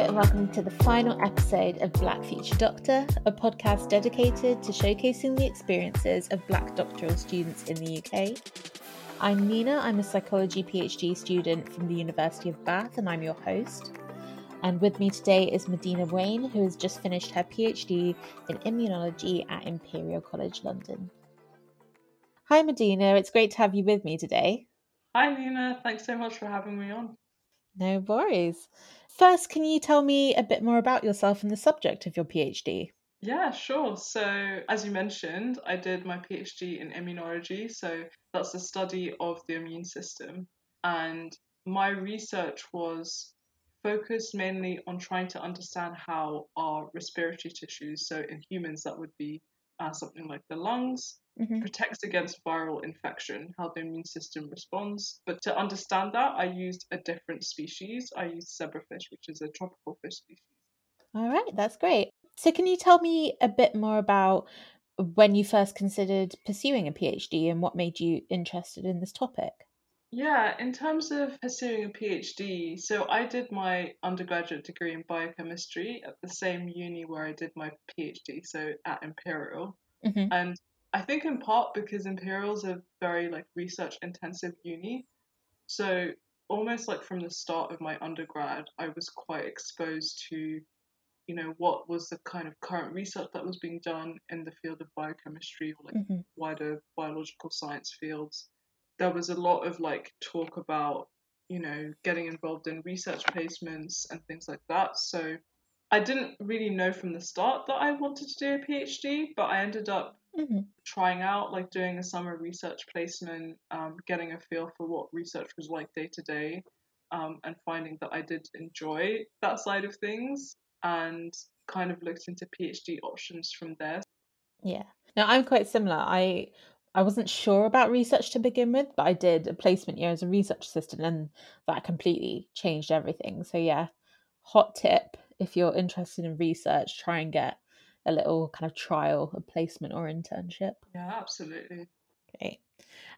and welcome to the final episode of Black Future Doctor, a podcast dedicated to showcasing the experiences of Black doctoral students in the UK. I'm Nina, I'm a psychology PhD student from the University of Bath, and I'm your host. And with me today is Medina Wayne, who has just finished her PhD in immunology at Imperial College London. Hi, Medina, it's great to have you with me today. Hi, Nina. Thanks so much for having me on. No worries. First, can you tell me a bit more about yourself and the subject of your PhD? Yeah, sure. So, as you mentioned, I did my PhD in immunology. So, that's the study of the immune system. And my research was focused mainly on trying to understand how our respiratory tissues, so in humans, that would be uh, something like the lungs, mm-hmm. protects against viral infection, how the immune system responds. But to understand that, I used a different species. I used zebrafish, which is a tropical fish species. All right, that's great. So, can you tell me a bit more about when you first considered pursuing a PhD and what made you interested in this topic? Yeah, in terms of pursuing a PhD, so I did my undergraduate degree in biochemistry at the same uni where I did my PhD, so at Imperial. Mm-hmm. And I think in part because Imperial's a very like research intensive uni. So almost like from the start of my undergrad, I was quite exposed to, you know, what was the kind of current research that was being done in the field of biochemistry or like mm-hmm. wider biological science fields. There was a lot of like talk about, you know, getting involved in research placements and things like that. So I didn't really know from the start that I wanted to do a PhD, but I ended up mm-hmm. trying out, like doing a summer research placement, um, getting a feel for what research was like day to day, um, and finding that I did enjoy that side of things and kind of looked into PhD options from there. Yeah. Now I'm quite similar. I I wasn't sure about research to begin with, but I did a placement year as a research assistant and that completely changed everything. So yeah, hot tip if you're interested in research, try and get a little kind of trial, a placement or internship. Yeah, absolutely. Okay.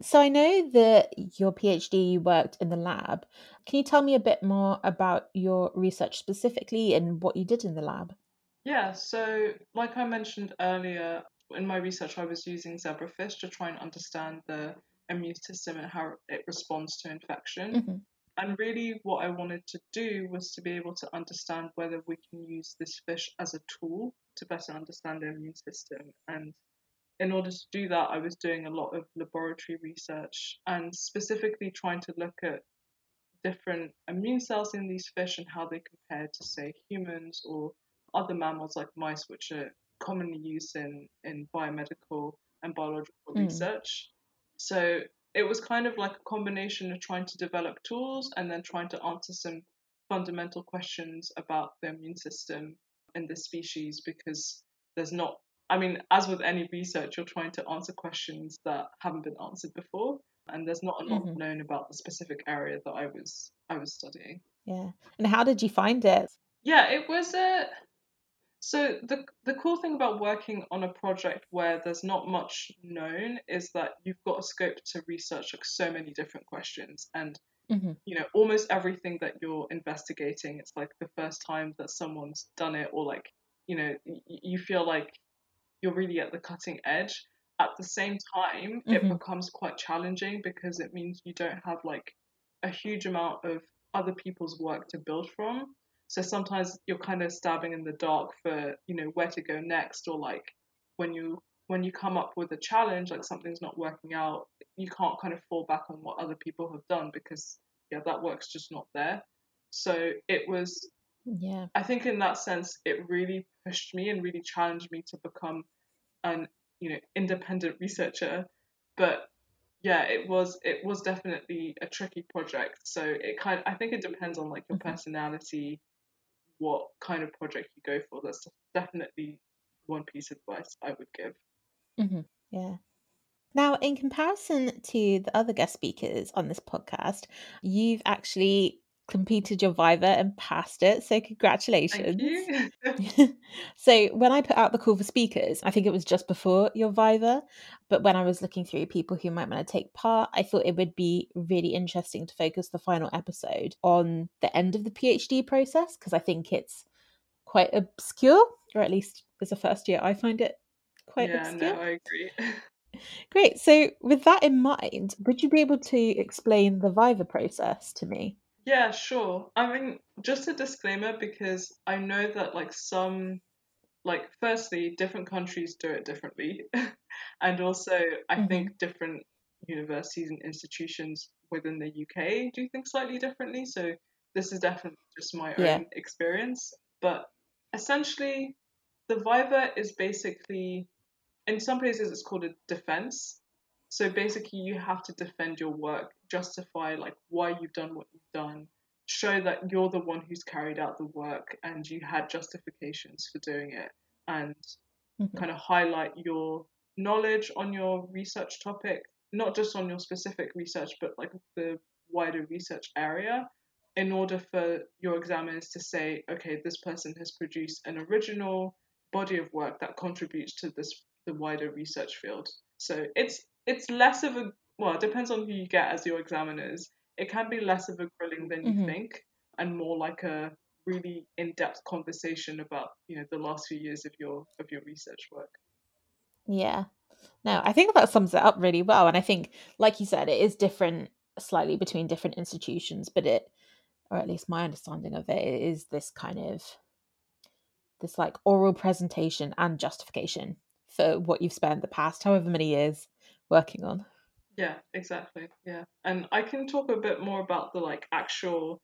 So I know that your PhD you worked in the lab. Can you tell me a bit more about your research specifically and what you did in the lab? Yeah, so like I mentioned earlier, in my research I was using zebrafish to try and understand the immune system and how it responds to infection. Mm-hmm. And really, what I wanted to do was to be able to understand whether we can use this fish as a tool to better understand the immune system. And in order to do that, I was doing a lot of laboratory research and specifically trying to look at different immune cells in these fish and how they compare to, say, humans or other mammals like mice, which are commonly used in, in biomedical and biological mm. research. So it was kind of like a combination of trying to develop tools and then trying to answer some fundamental questions about the immune system in this species because there's not I mean, as with any research, you're trying to answer questions that haven't been answered before, and there's not a lot mm-hmm. known about the specific area that I was I was studying. Yeah, and how did you find it? Yeah, it was a so the the cool thing about working on a project where there's not much known is that you've got a scope to research like so many different questions and mm-hmm. you know almost everything that you're investigating it's like the first time that someone's done it or like you know y- you feel like you're really at the cutting edge at the same time mm-hmm. it becomes quite challenging because it means you don't have like a huge amount of other people's work to build from so sometimes you're kind of stabbing in the dark for, you know, where to go next or like when you when you come up with a challenge, like something's not working out, you can't kind of fall back on what other people have done because yeah, that work's just not there. So it was yeah. I think in that sense it really pushed me and really challenged me to become an, you know, independent researcher. But yeah, it was it was definitely a tricky project. So it kind of, I think it depends on like your mm-hmm. personality what kind of project you go for. That's definitely one piece of advice I would give. Mm-hmm. Yeah. Now, in comparison to the other guest speakers on this podcast, you've actually completed your Viva and passed it. So congratulations. so when I put out the call for speakers, I think it was just before your Viva, but when I was looking through people who might want to take part, I thought it would be really interesting to focus the final episode on the end of the PhD process because I think it's quite obscure, or at least as a first year, I find it quite yeah, obscure. No, I agree. Great. So, with that in mind, would you be able to explain the Viva process to me? Yeah, sure. I mean, just a disclaimer because I know that like some like firstly different countries do it differently and also I mm-hmm. think different universities and institutions within the UK do things slightly differently. So this is definitely just my yeah. own experience, but essentially the Viva is basically in some places it's called a defense so basically, you have to defend your work, justify like why you've done what you've done, show that you're the one who's carried out the work and you had justifications for doing it, and mm-hmm. kind of highlight your knowledge on your research topic, not just on your specific research, but like the wider research area, in order for your examiners to say, okay, this person has produced an original body of work that contributes to this the wider research field. So it's it's less of a well, it depends on who you get as your examiners. It can be less of a grilling than you mm-hmm. think, and more like a really in-depth conversation about you know the last few years of your of your research work. Yeah, no, I think that sums it up really well, and I think, like you said, it is different slightly between different institutions, but it, or at least my understanding of it, it is this kind of this like oral presentation and justification for what you've spent the past however many years working on. Yeah, exactly. Yeah. And I can talk a bit more about the like actual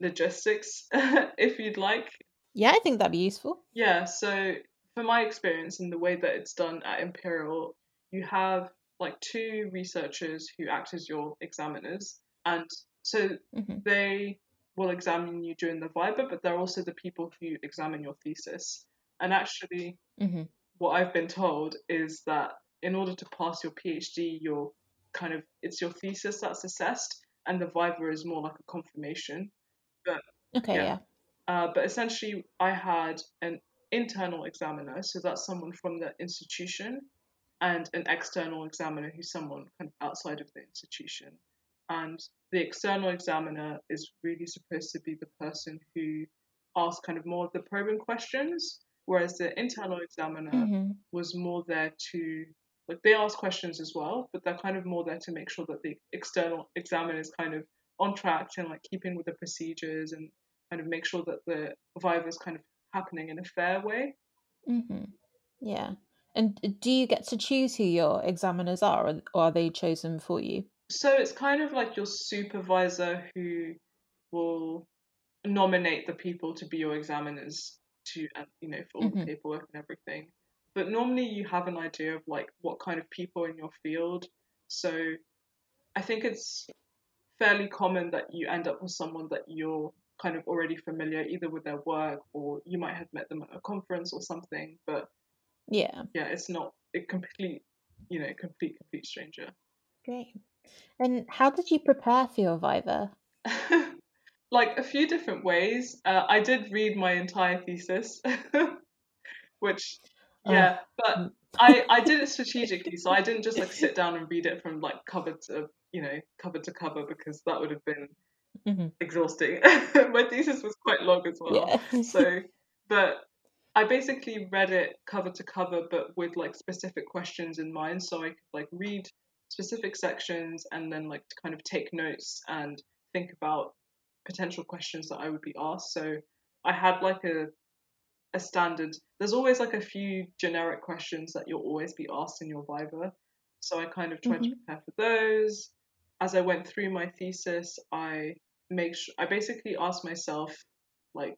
logistics if you'd like. Yeah, I think that'd be useful. Yeah, so for my experience and the way that it's done at Imperial, you have like two researchers who act as your examiners. And so mm-hmm. they will examine you during the Viva, but they're also the people who examine your thesis. And actually, mm-hmm. what I've been told is that in order to pass your PhD, you're kind of it's your thesis that's assessed, and the Viva is more like a confirmation. But okay, yeah. yeah. Uh, but essentially, I had an internal examiner, so that's someone from the institution, and an external examiner who's someone kind of outside of the institution. And the external examiner is really supposed to be the person who asks kind of more of the probing questions, whereas the internal examiner mm-hmm. was more there to like they ask questions as well, but they're kind of more there to make sure that the external examiner is kind of on track and like keeping with the procedures and kind of make sure that the viva is kind of happening in a fair way. Mm-hmm. Yeah. And do you get to choose who your examiners are, or are they chosen for you? So it's kind of like your supervisor who will nominate the people to be your examiners to, you know, for all mm-hmm. the paperwork and everything but normally you have an idea of like what kind of people in your field. So I think it's fairly common that you end up with someone that you're kind of already familiar either with their work or you might have met them at a conference or something but yeah. yeah it's not a complete you know complete complete stranger. Great. And how did you prepare for your viva? Like a few different ways. Uh, i did read my entire thesis which yeah, but mm. I I did it strategically, so I didn't just like sit down and read it from like cover to you know cover to cover because that would have been mm-hmm. exhausting. My thesis was quite long as well, yeah. so but I basically read it cover to cover, but with like specific questions in mind, so I could like read specific sections and then like to kind of take notes and think about potential questions that I would be asked. So I had like a a standard. There's always like a few generic questions that you'll always be asked in your Viva. So I kind of tried mm-hmm. to prepare for those. As I went through my thesis, I make sure I basically asked myself like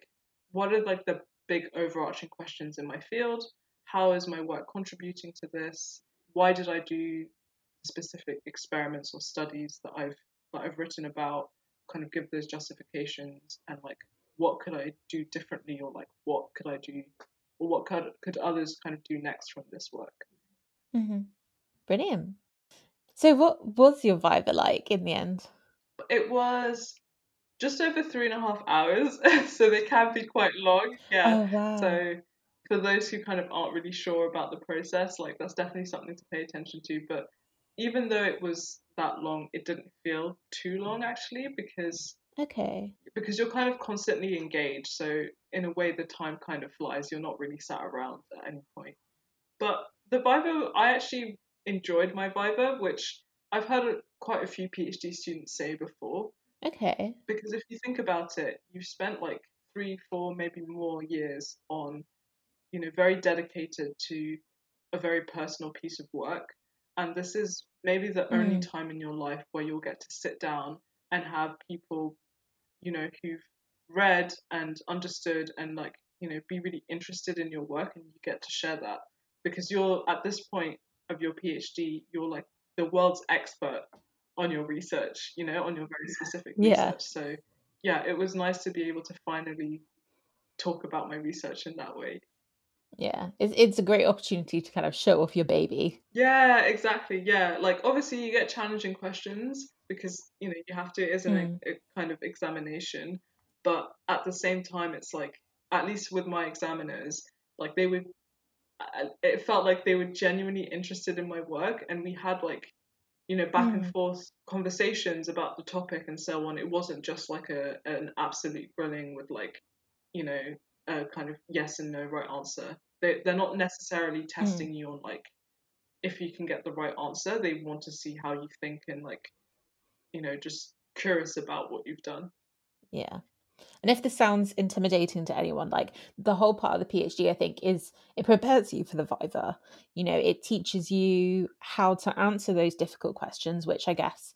what are like the big overarching questions in my field? How is my work contributing to this? Why did I do specific experiments or studies that I've that I've written about? Kind of give those justifications and like what could I do differently or like what could I do or what could could others kind of do next from this work. Mm-hmm. Brilliant. So what was your Viva like in the end? It was just over three and a half hours, so they can be quite long. Yeah. Oh wow. So for those who kind of aren't really sure about the process, like that's definitely something to pay attention to. But even though it was that long, it didn't feel too long actually because okay because you're kind of constantly engaged. So in a way, the time kind of flies. You're not really sat around at any point. But the Viva, I actually enjoyed my Viva, which I've heard quite a few PhD students say before. Okay. Because if you think about it, you've spent like three, four, maybe more years on, you know, very dedicated to a very personal piece of work. And this is maybe the mm. only time in your life where you'll get to sit down and have people, you know, who've read and understood and like, you know, be really interested in your work and you get to share that. Because you're at this point of your PhD, you're like the world's expert on your research, you know, on your very specific research. Yeah. So yeah, it was nice to be able to finally talk about my research in that way. Yeah, it's it's a great opportunity to kind of show off your baby. Yeah, exactly. Yeah, like obviously you get challenging questions because you know you have to. It is mm. a, a kind of examination, but at the same time, it's like at least with my examiners, like they would. It felt like they were genuinely interested in my work, and we had like you know back mm. and forth conversations about the topic and so on it wasn't just like a an absolute grilling with like you know a kind of yes and no right answer they, they're not necessarily mm. testing mm. you on like if you can get the right answer they want to see how you think and like you know just curious about what you've done yeah and if this sounds intimidating to anyone, like the whole part of the PhD, I think, is it prepares you for the Viva. You know, it teaches you how to answer those difficult questions, which I guess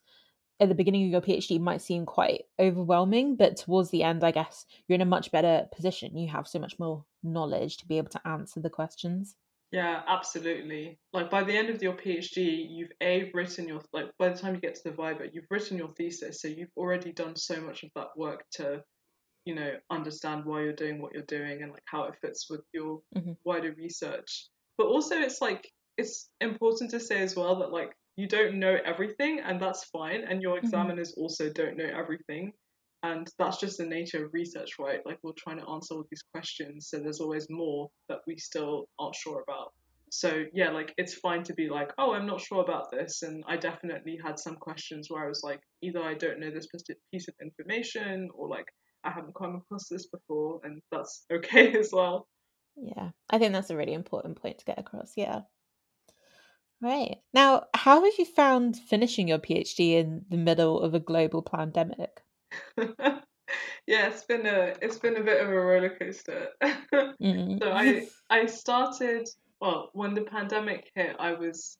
at the beginning of your PhD might seem quite overwhelming, but towards the end, I guess you're in a much better position. You have so much more knowledge to be able to answer the questions. Yeah, absolutely. Like by the end of your PhD, you've a written your like by the time you get to the Viva, you've written your thesis, so you've already done so much of that work to you know understand why you're doing what you're doing and like how it fits with your mm-hmm. wider research but also it's like it's important to say as well that like you don't know everything and that's fine and your mm-hmm. examiners mm-hmm. also don't know everything and that's just the nature of research right like we're trying to answer all these questions so there's always more that we still aren't sure about so yeah like it's fine to be like oh i'm not sure about this and i definitely had some questions where i was like either i don't know this piece of information or like I haven't come across this before, and that's okay as well. Yeah, I think that's a really important point to get across. Yeah. Right. Now, how have you found finishing your PhD in the middle of a global pandemic? yeah, it's been a it's been a bit of a roller coaster. Mm-hmm. so I I started well when the pandemic hit. I was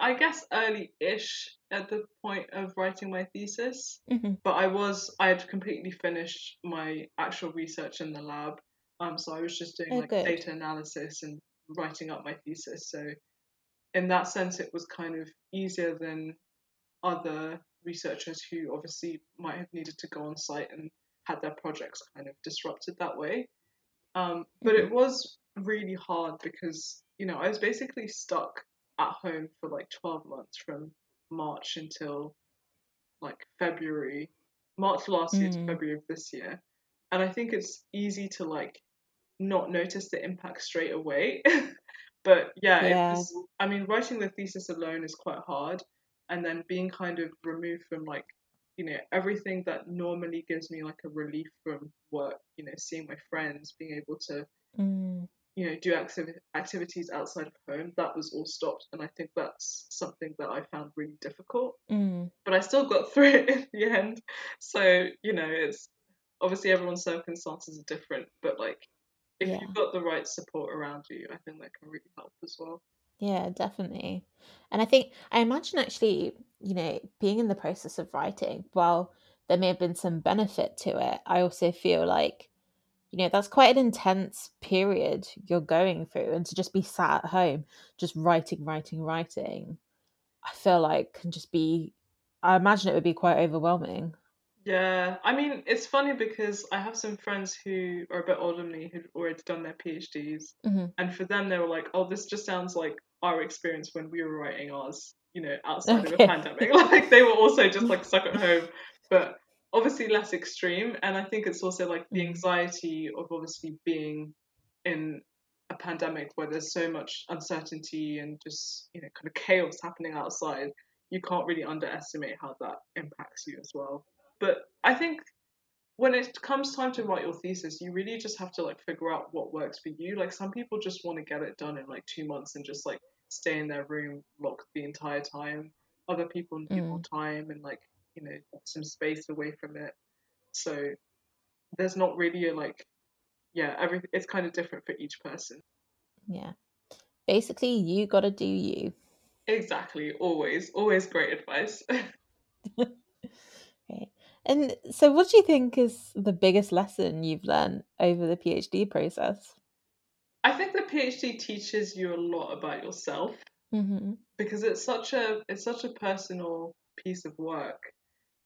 I guess early-ish at the point of writing my thesis, mm-hmm. but I was I had completely finished my actual research in the lab. Um, so I was just doing oh, like good. data analysis and writing up my thesis. So in that sense, it was kind of easier than other researchers who obviously might have needed to go on site and had their projects kind of disrupted that way. Um, but mm-hmm. it was really hard because you know I was basically stuck at home for like 12 months from March until like February, March last year mm. to February of this year. And I think it's easy to like not notice the impact straight away. but yeah, yeah. Was, I mean, writing the thesis alone is quite hard. And then being kind of removed from like, you know, everything that normally gives me like a relief from work, you know, seeing my friends, being able to mm you know do activ- activities outside of home that was all stopped and i think that's something that i found really difficult mm. but i still got through it in the end so you know it's obviously everyone's circumstances are different but like if yeah. you've got the right support around you i think that can really help as well yeah definitely and i think i imagine actually you know being in the process of writing while there may have been some benefit to it i also feel like you know that's quite an intense period you're going through and to just be sat at home just writing writing writing i feel like can just be i imagine it would be quite overwhelming yeah i mean it's funny because i have some friends who are a bit older than me who've already done their phds mm-hmm. and for them they were like oh this just sounds like our experience when we were writing ours you know outside okay. of a pandemic like they were also just like stuck at home but obviously less extreme, and I think it's also like the Mm. anxiety of obviously being in a pandemic where there's so much uncertainty and just you know kind of chaos happening outside. You can't really underestimate how that impacts you as well. But I think when it comes time to write your thesis, you really just have to like figure out what works for you. Like some people just want to get it done in like two months and just like stay in their room locked the entire time. Other people need mm. more time and like you know some space away from it. So there's not really a like yeah every it's kind of different for each person. Yeah. Basically, you got to do you. Exactly. Always, always great advice. And so, what do you think is the biggest lesson you've learned over the PhD process? I think the PhD teaches you a lot about yourself Mm-hmm. because it's such a it's such a personal piece of work,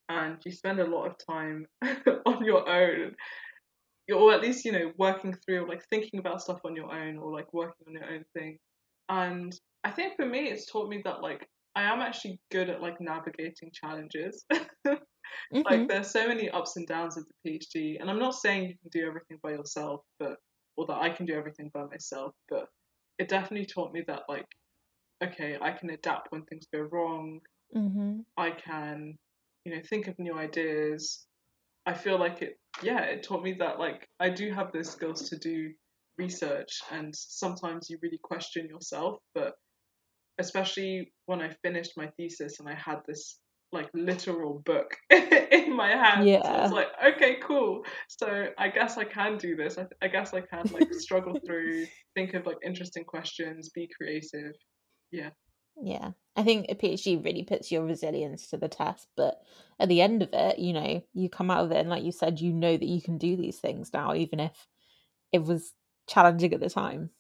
and you spend a lot of time on your own, or at least you know working through or like thinking about stuff on your own or like working on your own thing. And I think for me, it's taught me that like I am actually good at like navigating challenges. Mm-hmm. like there's so many ups and downs of the PhD, and I'm not saying you can do everything by yourself, but or that I can do everything by myself, but it definitely taught me that like, okay, I can adapt when things go wrong. Mm-hmm. I can, you know, think of new ideas. I feel like it, yeah, it taught me that like I do have those skills to do research, and sometimes you really question yourself, but especially when I finished my thesis and I had this like literal book in my hand. So Yeah. it's like, okay, cool. So I guess I can do this. I, I guess I can like struggle through, think of like interesting questions, be creative. Yeah. Yeah. I think a PhD really puts your resilience to the test, but at the end of it, you know, you come out of it and like you said, you know that you can do these things now, even if it was challenging at the time.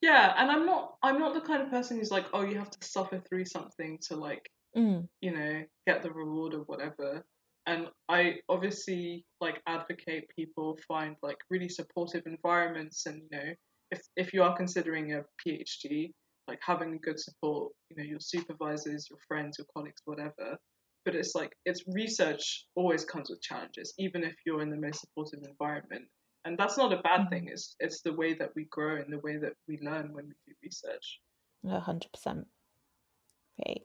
Yeah, and I'm not I'm not the kind of person who's like, oh, you have to suffer through something to like Mm. you know, get the reward or whatever. And I obviously like advocate people find like really supportive environments and you know, if if you are considering a PhD, like having good support, you know, your supervisors, your friends, your colleagues, whatever. But it's like it's research always comes with challenges, even if you're in the most supportive environment. And that's not a bad mm-hmm. thing. It's it's the way that we grow and the way that we learn when we do research. A hundred percent. Great.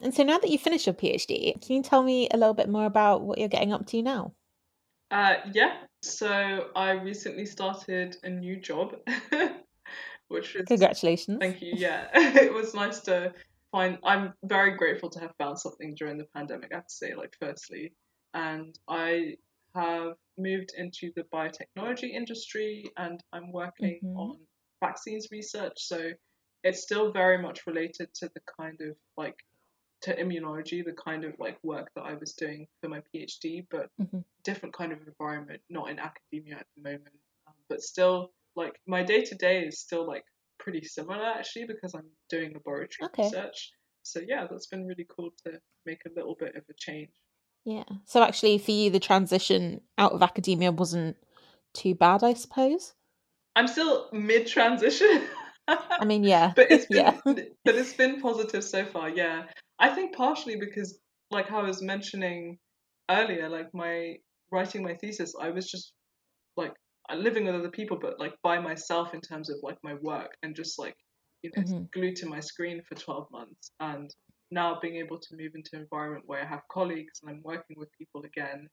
And so now that you've finished your PhD, can you tell me a little bit more about what you're getting up to now? Uh, yeah. So I recently started a new job, which is Congratulations. thank you. Yeah, it was nice to find. I'm very grateful to have found something during the pandemic. I have to say, like, firstly, and I have moved into the biotechnology industry, and I'm working Mhm. on vaccines research. So it's still very much related to the kind of like to immunology, the kind of like work that I was doing for my PhD, but Mhm. different kind of environment, not in academia at the moment, um, but still like my day to day is still like pretty similar actually because I'm doing laboratory Okay. research. So yeah, that's been really cool to make a little bit of a change. Yeah. So actually, for you, the transition out of academia wasn't too bad, I suppose. I'm still mid transition. I mean, yeah. but it's been yeah. but it's been positive so far yeah i think partially because like i was mentioning earlier like my writing my thesis i was just like living with other people but like by myself in terms of like my work and just like you know Mhm. glued to my screen for 12 months and now being able to move into an environment where i have colleagues and i'm working with people again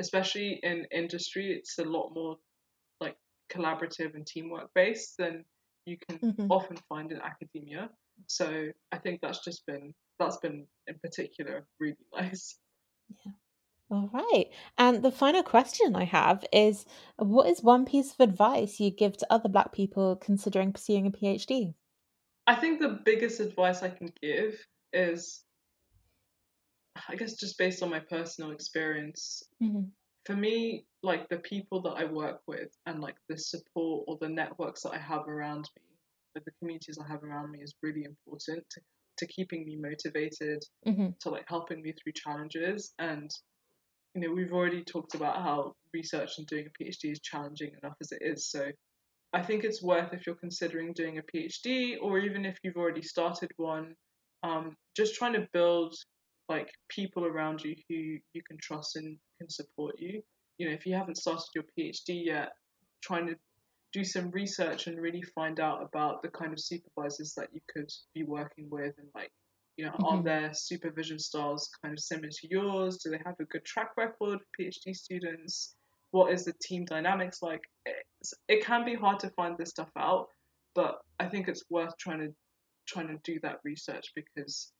especially in industry it's a lot more like collaborative and teamwork based than you can Mhm. often find in academia. So I think that's just been that's been in particular really nice. Yeah. All right. And the final question I have is what is one piece of advice you give to other Black people considering pursuing a PhD? I think the biggest advice I can give is I guess just based on my personal experience, Mhm. for me, like the people that I work with and like the support or the networks that I have around me, like the communities I have around me is really important to, to keeping me motivated, Mhm. to like helping me through challenges. And, you know, we've already talked about how research and doing a PhD is challenging enough as it is. So I think it's worth if you're considering doing a PhD or even if you've already started one, um, just trying to build like people around you who you can trust and can support you. You know, if you haven't started your PhD yet, trying to do some research and really find out about the kind of supervisors that you could be working with and like you know mm-hmm. are their supervision styles kind of similar to yours? Do they have a good track record phd students? What is the team dynamics like? It's, it can be hard to find this stuff out but i think it's worth trying to trying to do that research because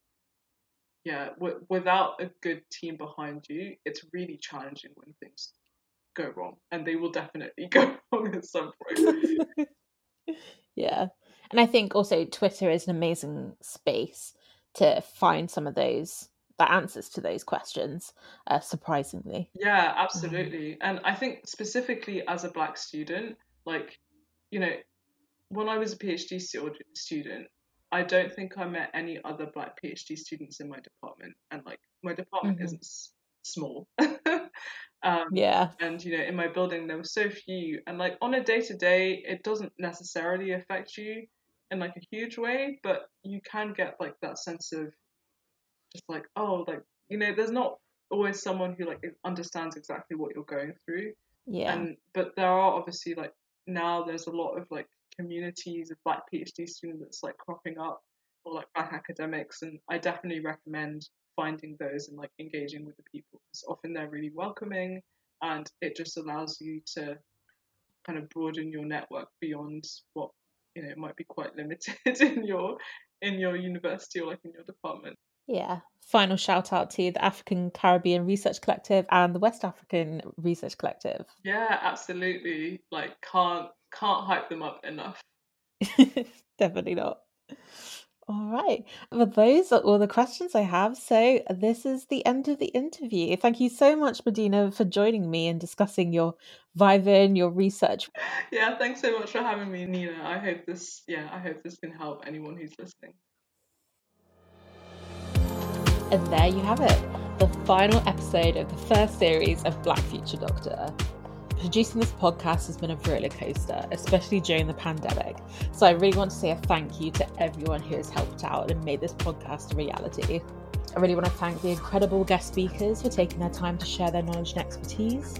yeah w- without a good team behind you it's really challenging when things go wrong and they will definitely go wrong at some point. Yeah. And i think also twitter is an amazing space to find some of those the answers to those questions uh, surprisingly. Yeah absolutely. And i think specifically as a black student like you know when i was a phd student i don't think i met any other black phd students in my department. And like my department mm-hmm. isn't small um, yeah and you know in my building there were so few and like on a day to day it doesn't necessarily affect you in like a huge way, but you can get like that sense of just like, oh, like, you know, there's not always someone who like understands exactly what you're going through. Yeah. And but there are obviously like now there's a lot of like communities of black PhD students like cropping up or like black academics and I definitely recommend finding those and like engaging with the people because often they're really welcoming and it just allows you to kind of broaden your network beyond what you know it might be quite limited in your in your university or like in your department. Yeah. Final shout out to the african caribbean research collective and the west african research collective. Yeah absolutely. Like can't can't hype them up enough. Definitely not all right. Well, those are all the questions I have. So, this is the end of the interview. Thank you so much, Medina, for joining me and discussing your Vivin, your research. Yeah, thanks so much for having me, Nina. I hope this, yeah, I hope this can help anyone who's listening. And there you have it, the final episode of the first series of Black Future Doctor. Producing this podcast has been a roller coaster, especially during the pandemic. So I really want to say a thank you to everyone who has helped out and made this podcast a reality. I really want to thank the incredible guest speakers for taking their time to share their knowledge and expertise.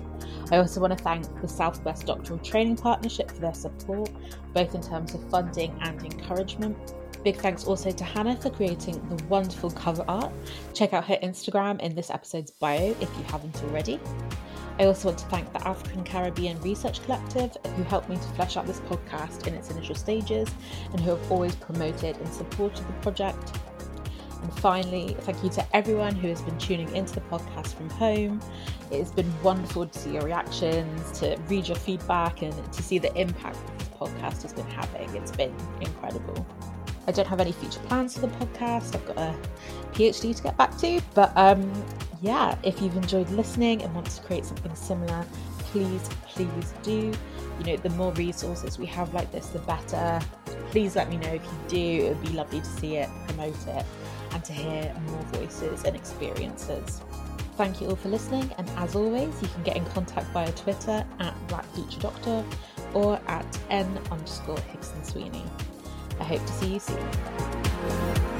I also want to thank the Southwest Doctoral Training Partnership for their support, both in terms of funding and encouragement. Big thanks also to Hannah for creating the wonderful cover art. Check out her Instagram in this episode's bio if you haven't already. I also want to thank the African Caribbean Research Collective, who helped me to flesh out this podcast in its initial stages and who have always promoted and supported the project. And finally, thank you to everyone who has been tuning into the podcast from home. It has been wonderful to see your reactions, to read your feedback, and to see the impact this podcast has been having. It's been incredible. I don't have any future plans for the podcast. I've got a PhD to get back to, but um, yeah, if you've enjoyed listening and want to create something similar, please, please do. You know, the more resources we have like this, the better. Please let me know if you do. It would be lovely to see it, promote it, and to hear more voices and experiences. Thank you all for listening, and as always, you can get in contact via Twitter at Black Future Doctor or at n underscore Higson Sweeney. I hope to see you soon.